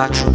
I try.